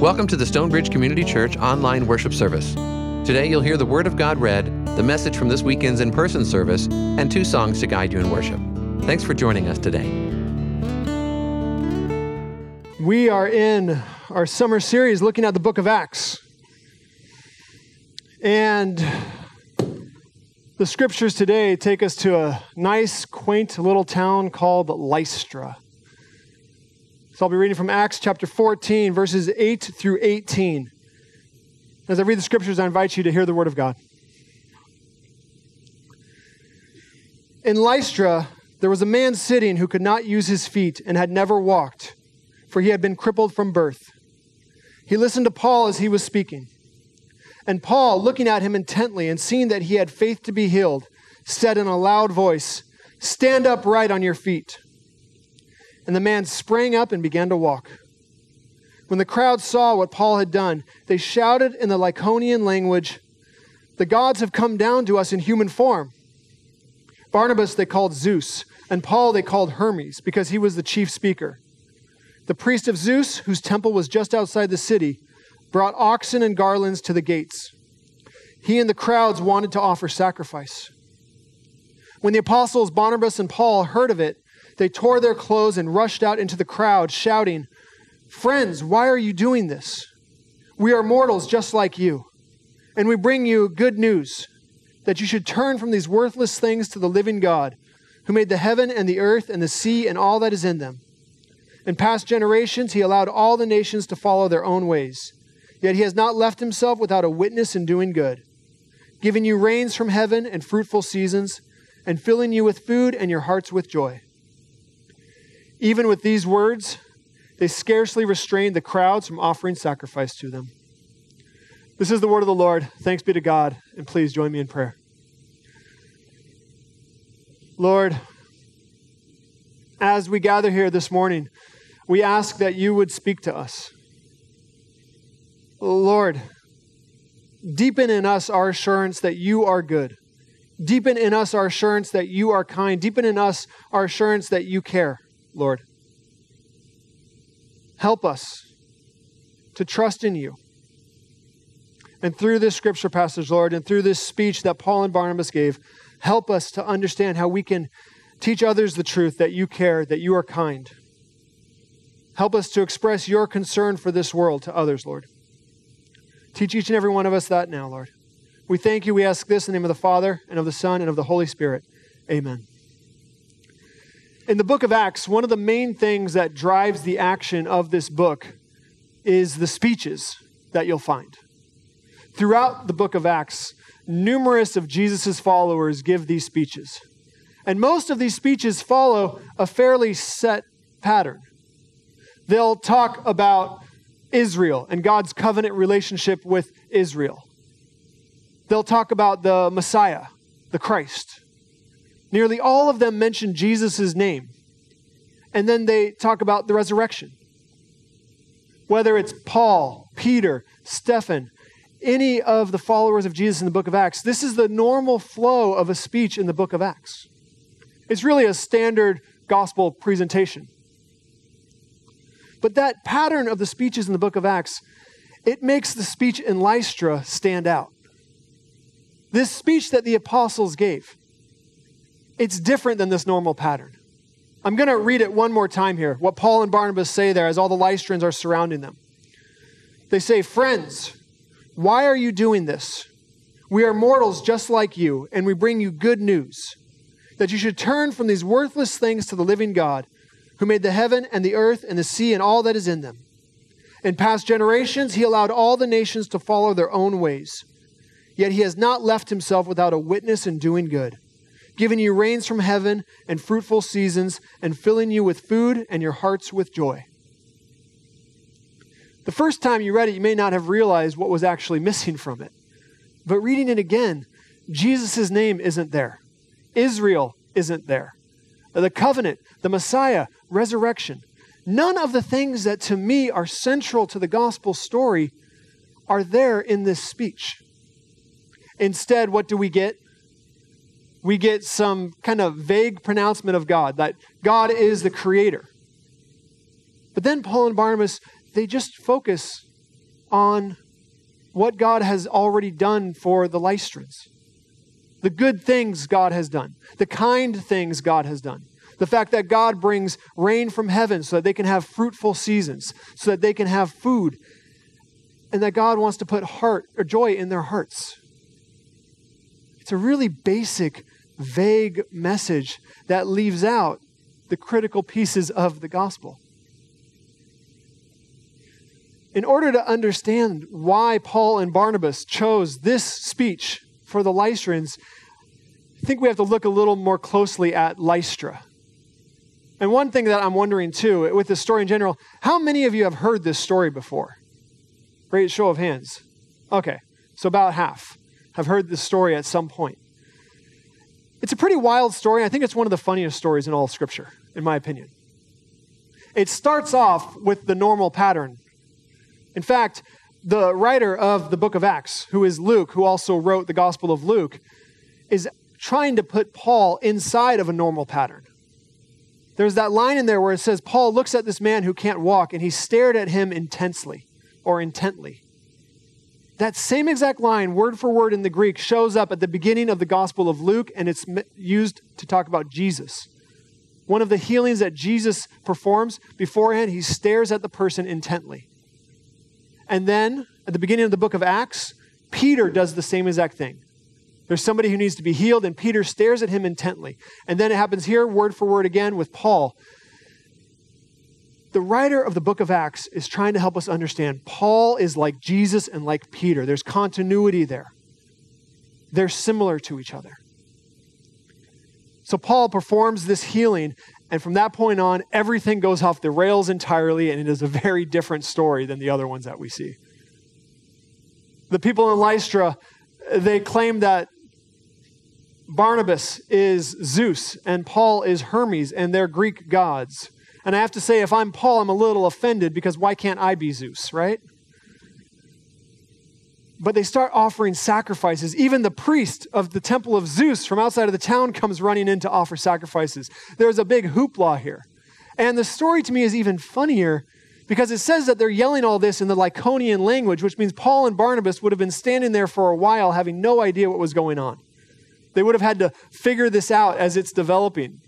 Welcome to the Stonebridge Community Church online worship service. Today you'll hear the Word of God read, the message from this weekend's in person service, and two songs to guide you in worship. Thanks for joining us today. We are in our summer series looking at the book of Acts. And the scriptures today take us to a nice, quaint little town called Lystra. So I'll be reading from Acts chapter 14, verses 8 through 18. As I read the scriptures, I invite you to hear the word of God. In Lystra, there was a man sitting who could not use his feet and had never walked, for he had been crippled from birth. He listened to Paul as he was speaking. And Paul, looking at him intently and seeing that he had faith to be healed, said in a loud voice, Stand upright on your feet. And the man sprang up and began to walk. When the crowd saw what Paul had done, they shouted in the Lycaonian language, The gods have come down to us in human form. Barnabas they called Zeus, and Paul they called Hermes, because he was the chief speaker. The priest of Zeus, whose temple was just outside the city, brought oxen and garlands to the gates. He and the crowds wanted to offer sacrifice. When the apostles Barnabas and Paul heard of it, they tore their clothes and rushed out into the crowd, shouting, Friends, why are you doing this? We are mortals just like you, and we bring you good news that you should turn from these worthless things to the living God, who made the heaven and the earth and the sea and all that is in them. In past generations, he allowed all the nations to follow their own ways. Yet he has not left himself without a witness in doing good, giving you rains from heaven and fruitful seasons, and filling you with food and your hearts with joy. Even with these words, they scarcely restrained the crowds from offering sacrifice to them. This is the word of the Lord. Thanks be to God, and please join me in prayer. Lord, as we gather here this morning, we ask that you would speak to us. Lord, deepen in us our assurance that you are good. Deepen in us our assurance that you are kind. Deepen in us our assurance that you care. Lord. Help us to trust in you. And through this scripture passage, Lord, and through this speech that Paul and Barnabas gave, help us to understand how we can teach others the truth that you care, that you are kind. Help us to express your concern for this world to others, Lord. Teach each and every one of us that now, Lord. We thank you. We ask this in the name of the Father, and of the Son, and of the Holy Spirit. Amen. In the book of Acts, one of the main things that drives the action of this book is the speeches that you'll find. Throughout the book of Acts, numerous of Jesus' followers give these speeches. And most of these speeches follow a fairly set pattern. They'll talk about Israel and God's covenant relationship with Israel. They'll talk about the Messiah, the Christ. Nearly all of them mention Jesus' name. And then they talk about the resurrection. Whether it's Paul, Peter, Stephen, any of the followers of Jesus in the book of Acts, this is the normal flow of a speech in the book of Acts. It's really a standard gospel presentation. But that pattern of the speeches in the book of Acts, it makes the speech in Lystra stand out. This speech that the apostles gave, it's different than this normal pattern. I'm going to read it one more time here, what Paul and Barnabas say there as all the Lystrans are surrounding them. They say, Friends, why are you doing this? We are mortals just like you, and we bring you good news that you should turn from these worthless things to the living God, who made the heaven and the earth and the sea and all that is in them. In past generations, he allowed all the nations to follow their own ways. Yet he has not left himself without a witness in doing good giving you rains from heaven and fruitful seasons, and filling you with food and your hearts with joy. The first time you read it, you may not have realized what was actually missing from it. But reading it again, Jesus' name isn't there. Israel isn't there. The covenant, the Messiah, resurrection. None of the things that to me are central to the gospel story are there in this speech. Instead, what do we get? We get some kind of vague pronouncement of God, that God is the creator. But then Paul and Barnabas, they just focus on what God has already done for the Lystrans. The good things God has done, the kind things God has done. The fact that God brings rain from heaven so that they can have fruitful seasons, so that they can have food, and that God wants to put heart or joy in their hearts. It's a really basic, vague message that leaves out the critical pieces of the gospel. In order to understand why Paul and Barnabas chose this speech for the Lystrans, I think we have to look a little more closely at Lystra. And one thing that I'm wondering too, with this story in general, how many of you have heard this story before? Great show of hands. Okay, so about half have heard this story at some point. It's a pretty wild story. I think it's one of the funniest stories in all of Scripture, in my opinion. It starts off with the normal pattern. In fact, the writer of the book of Acts, who is Luke, who also wrote the Gospel of Luke, is trying to put Paul inside of a normal pattern. There's that line in there where it says, Paul looks at this man who can't walk and he stared at him intensely or intently. That same exact line, word for word in the Greek, shows up at the beginning of the Gospel of Luke, and it's used to talk about Jesus. One of the healings that Jesus performs beforehand, he stares at the person intently. And then, at the beginning of the book of Acts, Peter does the same exact thing. There's somebody who needs to be healed, and Peter stares at him intently. And then it happens here, word for word again, with Paul the writer of the book of Acts is trying to help us understand Paul is like Jesus and like Peter. There's continuity there, they're similar to each other. So Paul performs this healing, and from that point on, everything goes off the rails entirely, and it is a very different story than the other ones that we see. The people in Lystra, they claim that Barnabas is Zeus and Paul is Hermes, and they're Greek gods. And I have to say, if I'm Paul, I'm a little offended because why can't I be Zeus, right? But they start offering sacrifices. Even the priest of the temple of Zeus from outside of the town comes running in to offer sacrifices. There's a big hoopla here. And the story to me is even funnier because it says that they're yelling all this in the Lycaonian language, which means Paul and Barnabas would have been standing there for a while having no idea what was going on. They would have had to figure this out as it's developing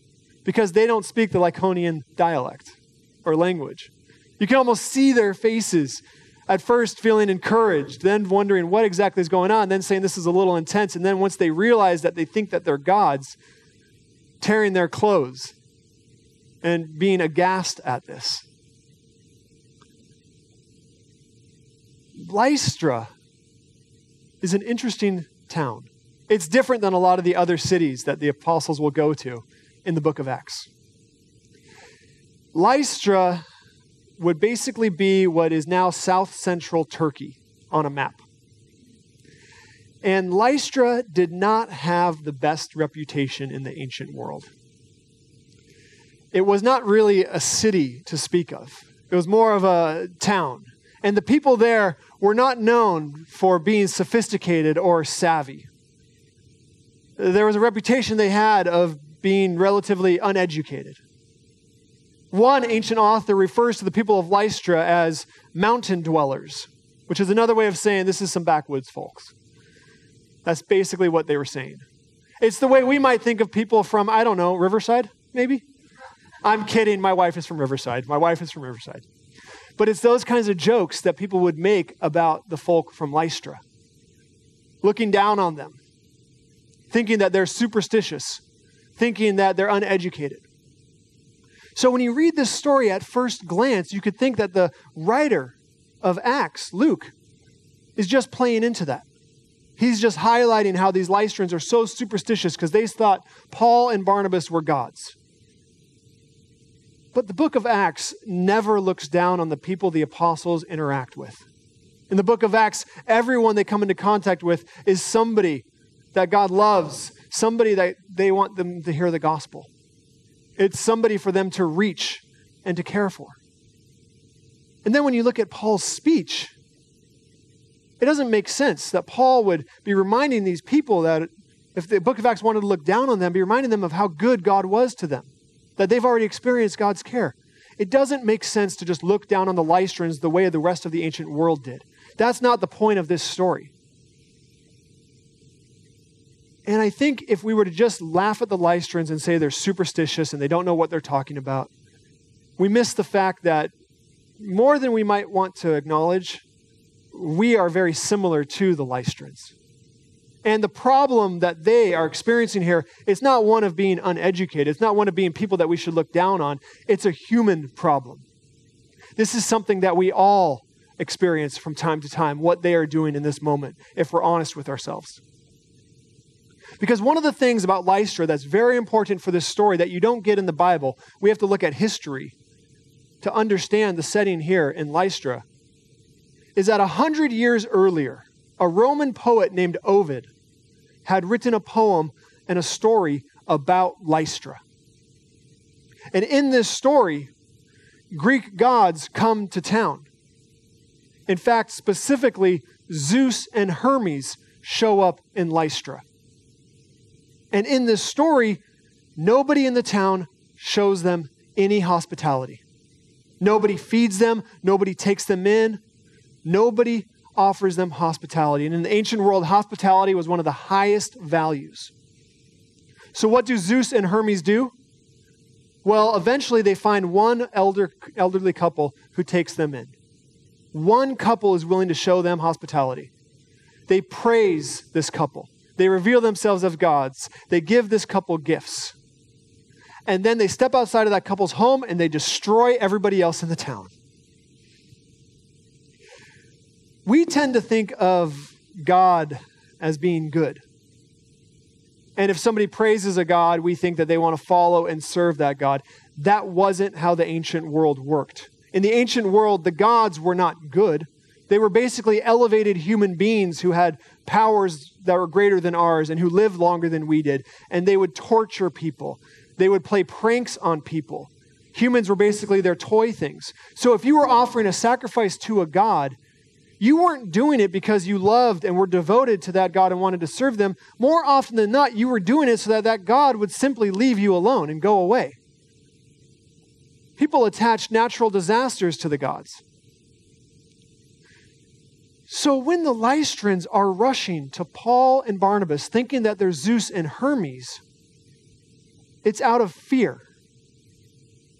because they don't speak the Lycaonian dialect or language. You can almost see their faces at first feeling encouraged, then wondering what exactly is going on, then saying this is a little intense, and then once they realize that they think that they're gods, tearing their clothes and being aghast at this. Lystra is an interesting town. It's different than a lot of the other cities that the apostles will go to in the book of Acts. Lystra would basically be what is now south central Turkey on a map. And Lystra did not have the best reputation in the ancient world. It was not really a city to speak of, it was more of a town. And the people there were not known for being sophisticated or savvy. There was a reputation they had of being relatively uneducated. One ancient author refers to the people of Lystra as mountain dwellers, which is another way of saying this is some backwoods folks. That's basically what they were saying. It's the way we might think of people from, I don't know, Riverside, maybe? I'm kidding. My wife is from Riverside. My wife is from Riverside. But it's those kinds of jokes that people would make about the folk from Lystra, looking down on them, thinking that they're superstitious, thinking that they're uneducated. So when you read this story at first glance, you could think that the writer of Acts, Luke, is just playing into that. He's just highlighting how these Lystrans are so superstitious because they thought Paul and Barnabas were gods. But the book of Acts never looks down on the people the apostles interact with. In the book of Acts, everyone they come into contact with is somebody that God loves somebody that they want them to hear the gospel. It's somebody for them to reach and to care for. And then when you look at Paul's speech, it doesn't make sense that Paul would be reminding these people that if the book of Acts wanted to look down on them, be reminding them of how good God was to them, that they've already experienced God's care. It doesn't make sense to just look down on the Lystrans the way the rest of the ancient world did. That's not the point of this story. And I think if we were to just laugh at the Lystrans and say they're superstitious and they don't know what they're talking about, we miss the fact that more than we might want to acknowledge, we are very similar to the Lystrans. And the problem that they are experiencing here is not one of being uneducated. It's not one of being people that we should look down on. It's a human problem. This is something that we all experience from time to time, what they are doing in this moment, if we're honest with ourselves. Because one of the things about Lystra that's very important for this story that you don't get in the Bible, we have to look at history to understand the setting here in Lystra, is that a hundred years earlier, a Roman poet named Ovid had written a poem and a story about Lystra. And in this story, Greek gods come to town. In fact, specifically, Zeus and Hermes show up in Lystra. And in this story, nobody in the town shows them any hospitality. Nobody feeds them, nobody takes them in, nobody offers them hospitality. And in the ancient world, hospitality was one of the highest values. So, what do Zeus and Hermes do? Well, eventually they find one elder, elderly couple who takes them in. One couple is willing to show them hospitality. They praise this couple. They reveal themselves as gods. They give this couple gifts. And then they step outside of that couple's home and they destroy everybody else in the town. We tend to think of God as being good. And if somebody praises a God, we think that they want to follow and serve that God. That wasn't how the ancient world worked. In the ancient world, the gods were not good. They were basically elevated human beings who had powers that were greater than ours and who lived longer than we did. And they would torture people, they would play pranks on people. Humans were basically their toy things. So if you were offering a sacrifice to a god, you weren't doing it because you loved and were devoted to that God and wanted to serve them. More often than not, you were doing it so that that God would simply leave you alone and go away. People attach natural disasters to the gods. So when the Lystrans are rushing to Paul and Barnabas, thinking that they're Zeus and Hermes, it's out of fear.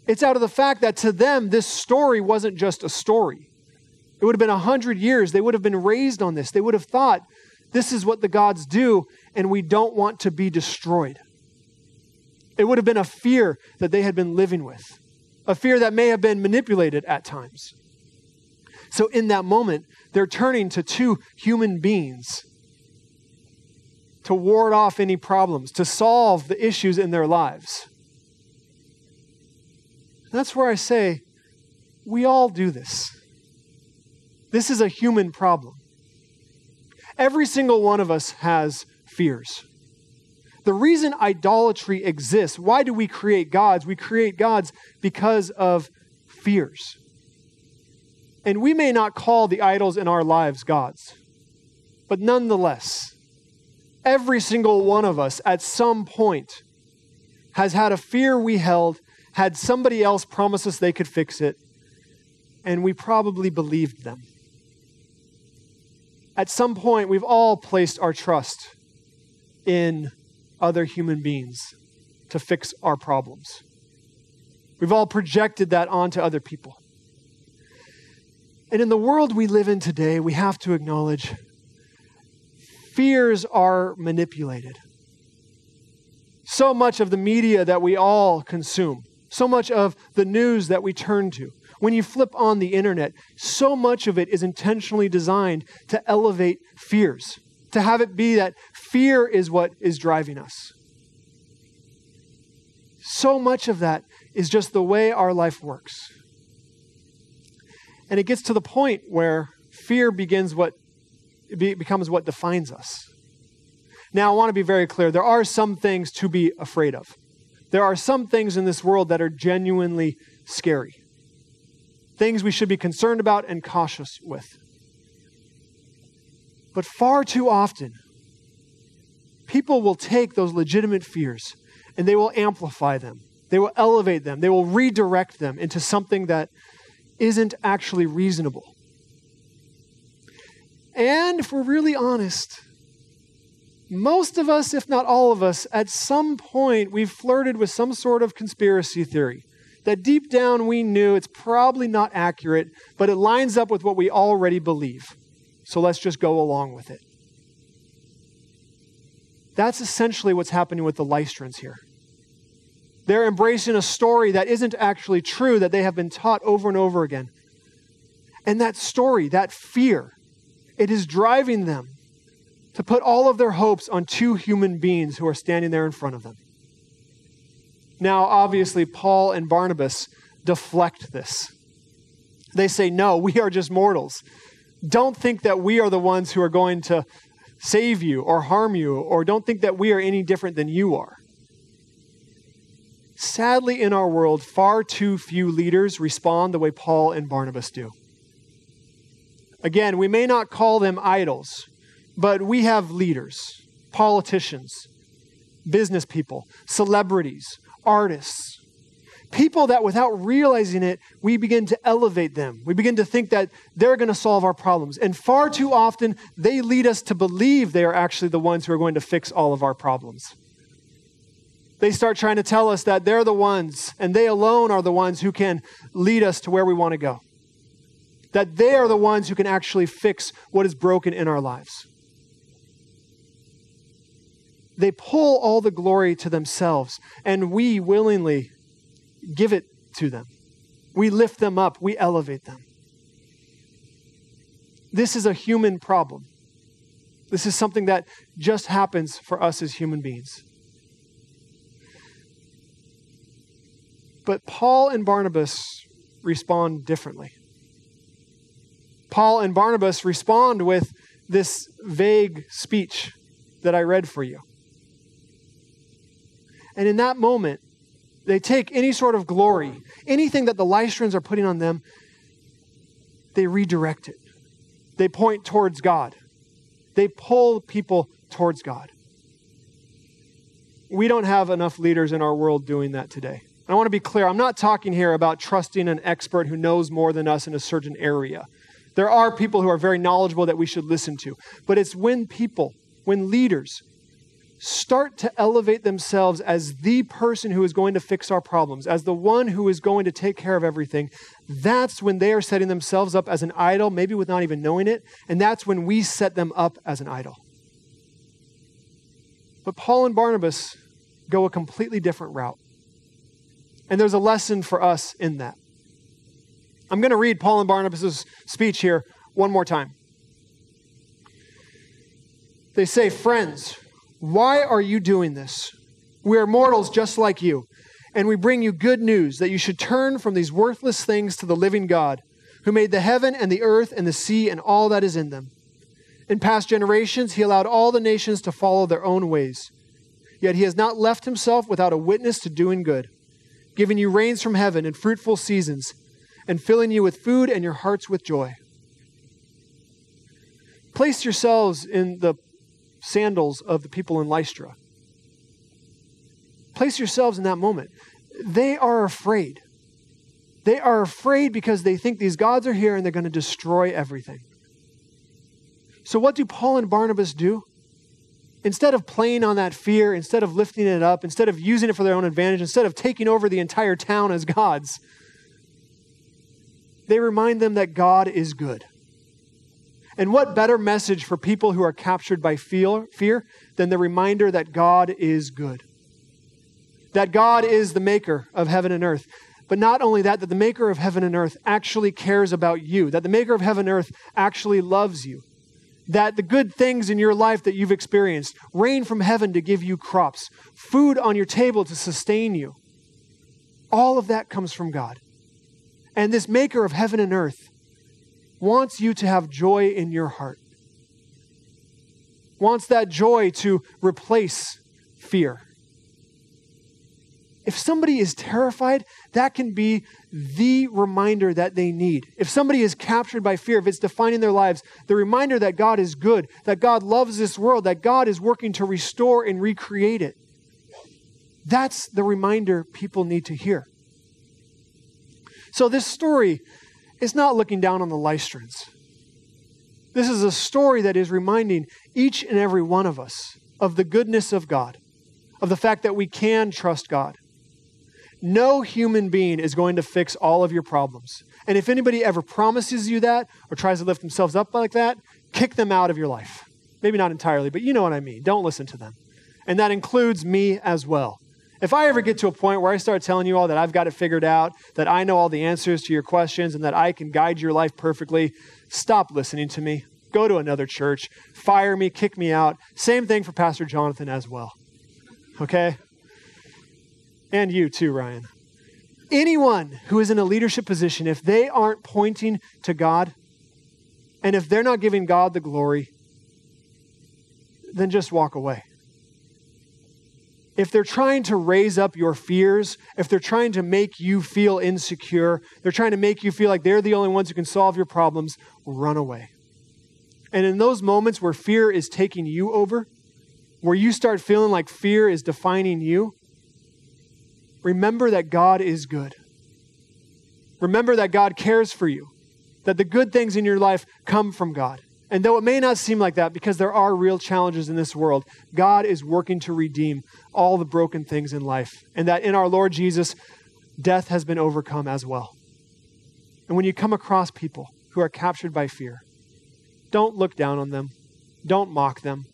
It's out of the fact that to them, this story wasn't just a story. It would have been a hundred years. They would have been raised on this. They would have thought, this is what the gods do, and we don't want to be destroyed. It would have been a fear that they had been living with, a fear that may have been manipulated at times. So, in that moment, they're turning to two human beings to ward off any problems, to solve the issues in their lives. That's where I say, we all do this. This is a human problem. Every single one of us has fears. The reason idolatry exists, why do we create gods? We create gods because of fears. And we may not call the idols in our lives gods, but nonetheless, every single one of us at some point has had a fear we held, had somebody else promise us they could fix it, and we probably believed them at some point, we've all placed our trust in other human beings to fix our problems. We've all projected that onto other people. And in the world we live in today, we have to acknowledge fears are manipulated. So much of the media that we all consume, so much of the news that we turn to, when you flip on the internet, so much of it is intentionally designed to elevate fears, to have it be that fear is what is driving us. So much of that is just the way our life works. And it gets to the point where fear begins what becomes what defines us. Now, I want to be very clear. There are some things to be afraid of. There are some things in this world that are genuinely scary things we should be concerned about and cautious with. But far too often, people will take those legitimate fears and they will amplify them. They will elevate them. They will redirect them into something that isn't actually reasonable. And if we're really honest, most of us, if not all of us, at some point we've flirted with some sort of conspiracy theory that deep down we knew it's probably not accurate, but it lines up with what we already believe. So let's just go along with it. That's essentially what's happening with the Lystrans here. They're embracing a story that isn't actually true, that they have been taught over and over again. And that story, that fear, it is driving them to put all of their hopes on two human beings who are standing there in front of them. Now, obviously, Paul and Barnabas deflect this. They say, No, we are just mortals. Don't think that we are the ones who are going to save you or harm you, or don't think that we are any different than you are. Sadly, in our world, far too few leaders respond the way Paul and Barnabas do. Again, we may not call them idols, but we have leaders, politicians, business people, celebrities, artists, people that without realizing it, we begin to elevate them. We begin to think that they're going to solve our problems. And far too often, they lead us to believe they are actually the ones who are going to fix all of our problems they start trying to tell us that they're the ones and they alone are the ones who can lead us to where we want to go. That they are the ones who can actually fix what is broken in our lives. They pull all the glory to themselves, and we willingly give it to them. We lift them up, we elevate them. This is a human problem. This is something that just happens for us as human beings. But Paul and Barnabas respond differently. Paul and Barnabas respond with this vague speech that I read for you. And in that moment, they take any sort of glory, anything that the Lystrans are putting on them, they redirect it. They point towards God. They pull people towards God. We don't have enough leaders in our world doing that today. I want to be clear I'm not talking here about trusting an expert who knows more than us in a certain area. There are people who are very knowledgeable that we should listen to. But it's when people, when leaders, start to elevate themselves as the person who is going to fix our problems, as the one who is going to take care of everything, that's when they are setting themselves up as an idol, maybe without even knowing it. And that's when we set them up as an idol. But Paul and Barnabas go a completely different route. And there's a lesson for us in that. I'm going to read Paul and Barnabas' speech here one more time. They say, Friends, why are you doing this? We are mortals just like you, and we bring you good news that you should turn from these worthless things to the living God, who made the heaven and the earth and the sea and all that is in them. In past generations, he allowed all the nations to follow their own ways. Yet he has not left himself without a witness to doing good giving you rains from heaven and fruitful seasons, and filling you with food and your hearts with joy. Place yourselves in the sandals of the people in Lystra. Place yourselves in that moment. They are afraid. They are afraid because they think these gods are here and they're going to destroy everything. So, what do Paul and Barnabas do? Instead of playing on that fear, instead of lifting it up, instead of using it for their own advantage, instead of taking over the entire town as gods, they remind them that God is good. And what better message for people who are captured by fear, than the reminder that God is good? That God is the maker of heaven and earth. But not only that, that the maker of heaven and earth actually cares about you, that the maker of heaven and earth actually loves you, that the good things in your life that you've experienced, rain from heaven to give you crops, food on your table to sustain you, all of that comes from God. And this maker of heaven and earth wants you to have joy in your heart, wants that joy to replace fear. If somebody is terrified, that can be the reminder that they need. If somebody is captured by fear, if it's defining their lives, the reminder that God is good, that God loves this world, that God is working to restore and recreate it. That's the reminder people need to hear. So, this story is not looking down on the Lystrans. This is a story that is reminding each and every one of us of the goodness of God, of the fact that we can trust God. No human being is going to fix all of your problems. And if anybody ever promises you that or tries to lift themselves up like that, kick them out of your life. Maybe not entirely, but you know what I mean. Don't listen to them. And that includes me as well. If I ever get to a point where I start telling you all that I've got it figured out, that I know all the answers to your questions, and that I can guide your life perfectly, stop listening to me. Go to another church, fire me, kick me out. Same thing for Pastor Jonathan as well. Okay? And you too, Ryan. Anyone who is in a leadership position, if they aren't pointing to God, and if they're not giving God the glory, then just walk away. If they're trying to raise up your fears, if they're trying to make you feel insecure, they're trying to make you feel like they're the only ones who can solve your problems, run away. And in those moments where fear is taking you over, where you start feeling like fear is defining you, remember that God is good. Remember that God cares for you, that the good things in your life come from God. And though it may not seem like that because there are real challenges in this world, God is working to redeem all the broken things in life. And that in our Lord Jesus, death has been overcome as well. And when you come across people who are captured by fear, don't look down on them, don't mock them.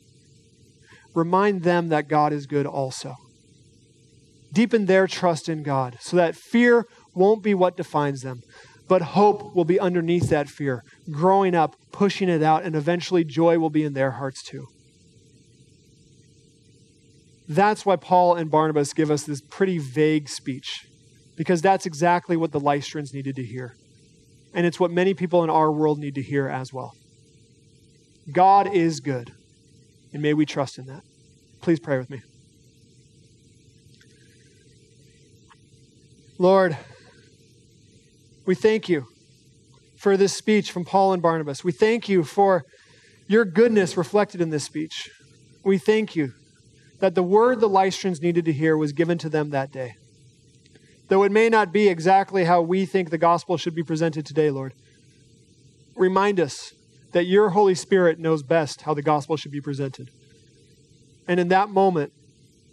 Remind them that God is good also. Deepen their trust in God so that fear won't be what defines them, but hope will be underneath that fear, growing up, pushing it out, and eventually joy will be in their hearts too. That's why Paul and Barnabas give us this pretty vague speech, because that's exactly what the Lystrans needed to hear. And it's what many people in our world need to hear as well. God is good, and may we trust in that. Please pray with me. Lord, we thank you for this speech from Paul and Barnabas. We thank you for your goodness reflected in this speech. We thank you that the word the Lystrans needed to hear was given to them that day. Though it may not be exactly how we think the gospel should be presented today, Lord, remind us that your Holy Spirit knows best how the gospel should be presented. And in that moment,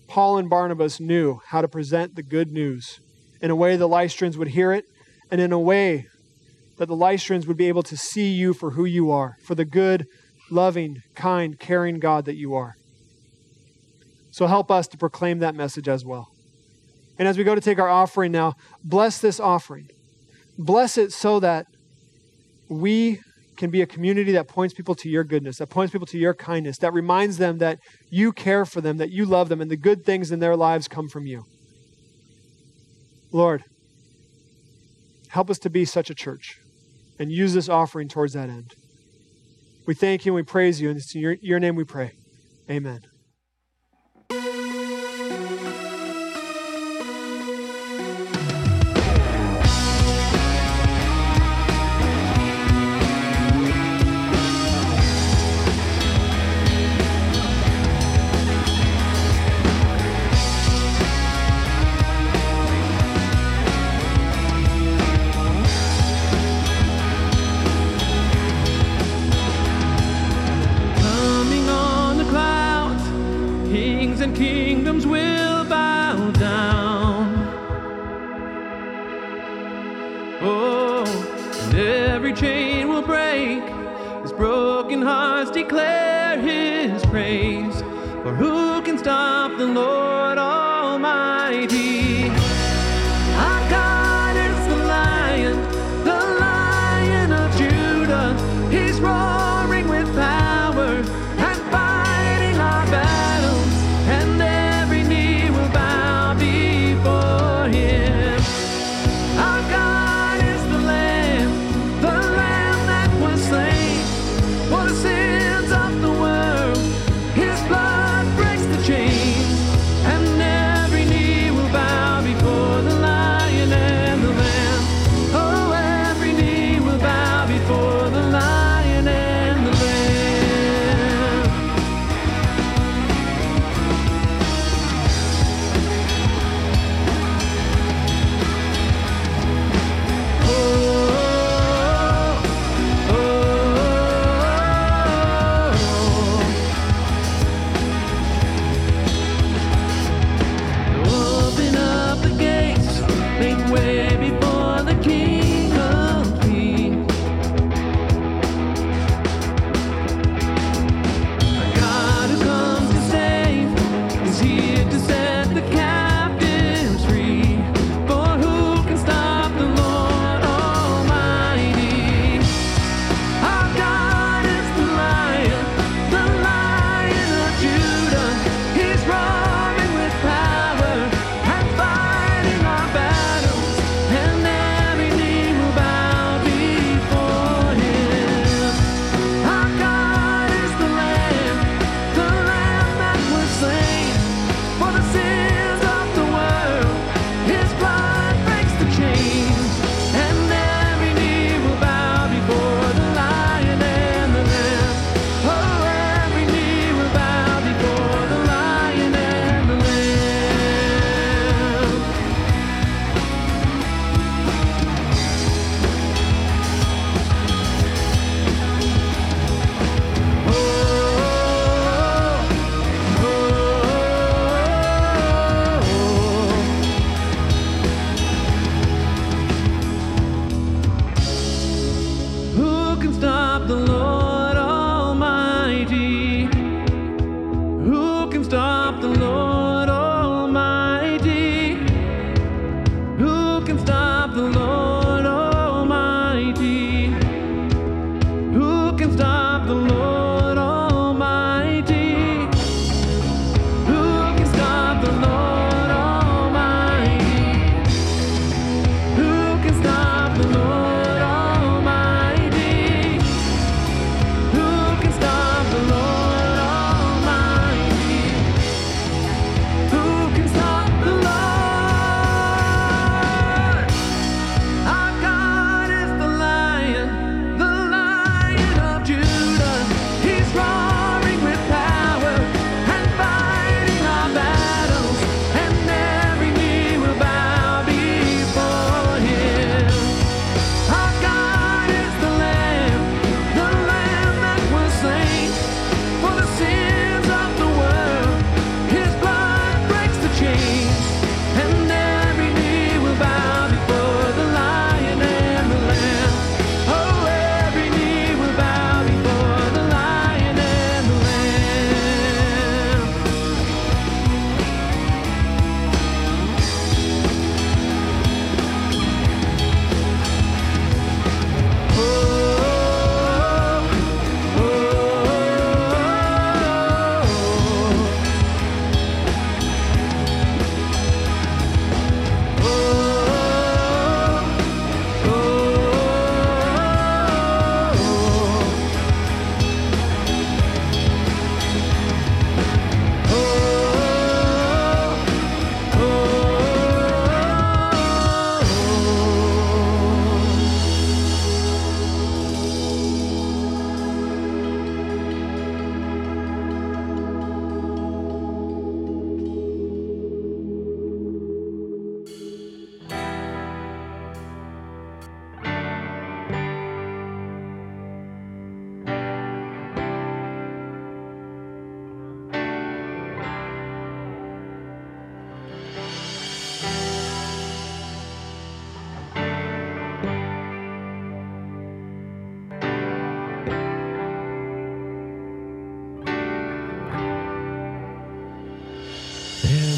Paul and Barnabas knew how to present the good news in a way the Lystrans would hear it and in a way that the Lystrans would be able to see you for who you are, for the good, loving, kind, caring God that you are. So help us to proclaim that message as well. And as we go to take our offering now, bless this offering. Bless it so that we can be a community that points people to your goodness, that points people to your kindness, that reminds them that you care for them, that you love them, and the good things in their lives come from you. Lord, Help us to be such a church and use this offering towards that end. We thank you and we praise you, and it's in your, your name we pray. Amen. will bow down. Oh, and every chain will break as broken hearts declare his praise. For who can stop the Lord?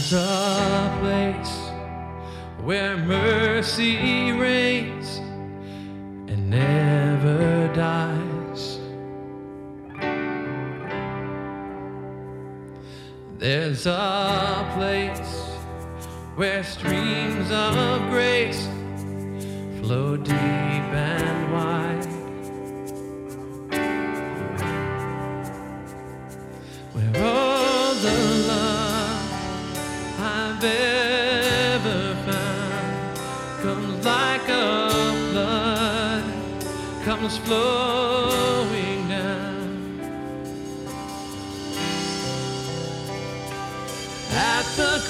There's a place where mercy reigns and never dies. There's a place where streams of grace flow deep comes flowing down. At the.